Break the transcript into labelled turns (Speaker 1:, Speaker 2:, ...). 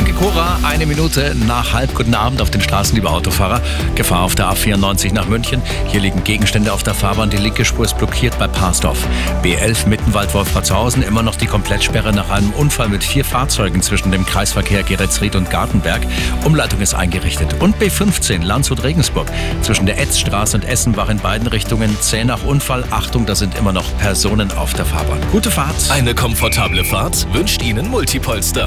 Speaker 1: Danke, Cora. Eine Minute nach halb. Guten Abend auf den Straßen, liebe Autofahrer. Gefahr auf der A94 nach München. Hier liegen Gegenstände auf der Fahrbahn. Die linke Spur ist blockiert bei Parsdorf. B11 Mittenwald Wolfratshausen. Immer noch die Komplettsperre nach einem Unfall mit vier Fahrzeugen zwischen dem Kreisverkehr Geretsried und Gartenberg. Umleitung ist eingerichtet. Und B15 Landshut-Regensburg. Zwischen der Etzstraße und Essenbach in beiden Richtungen. Zäh nach Unfall. Achtung, da sind immer noch Personen auf der Fahrbahn. Gute Fahrt.
Speaker 2: Eine komfortable Fahrt wünscht Ihnen Multipolster.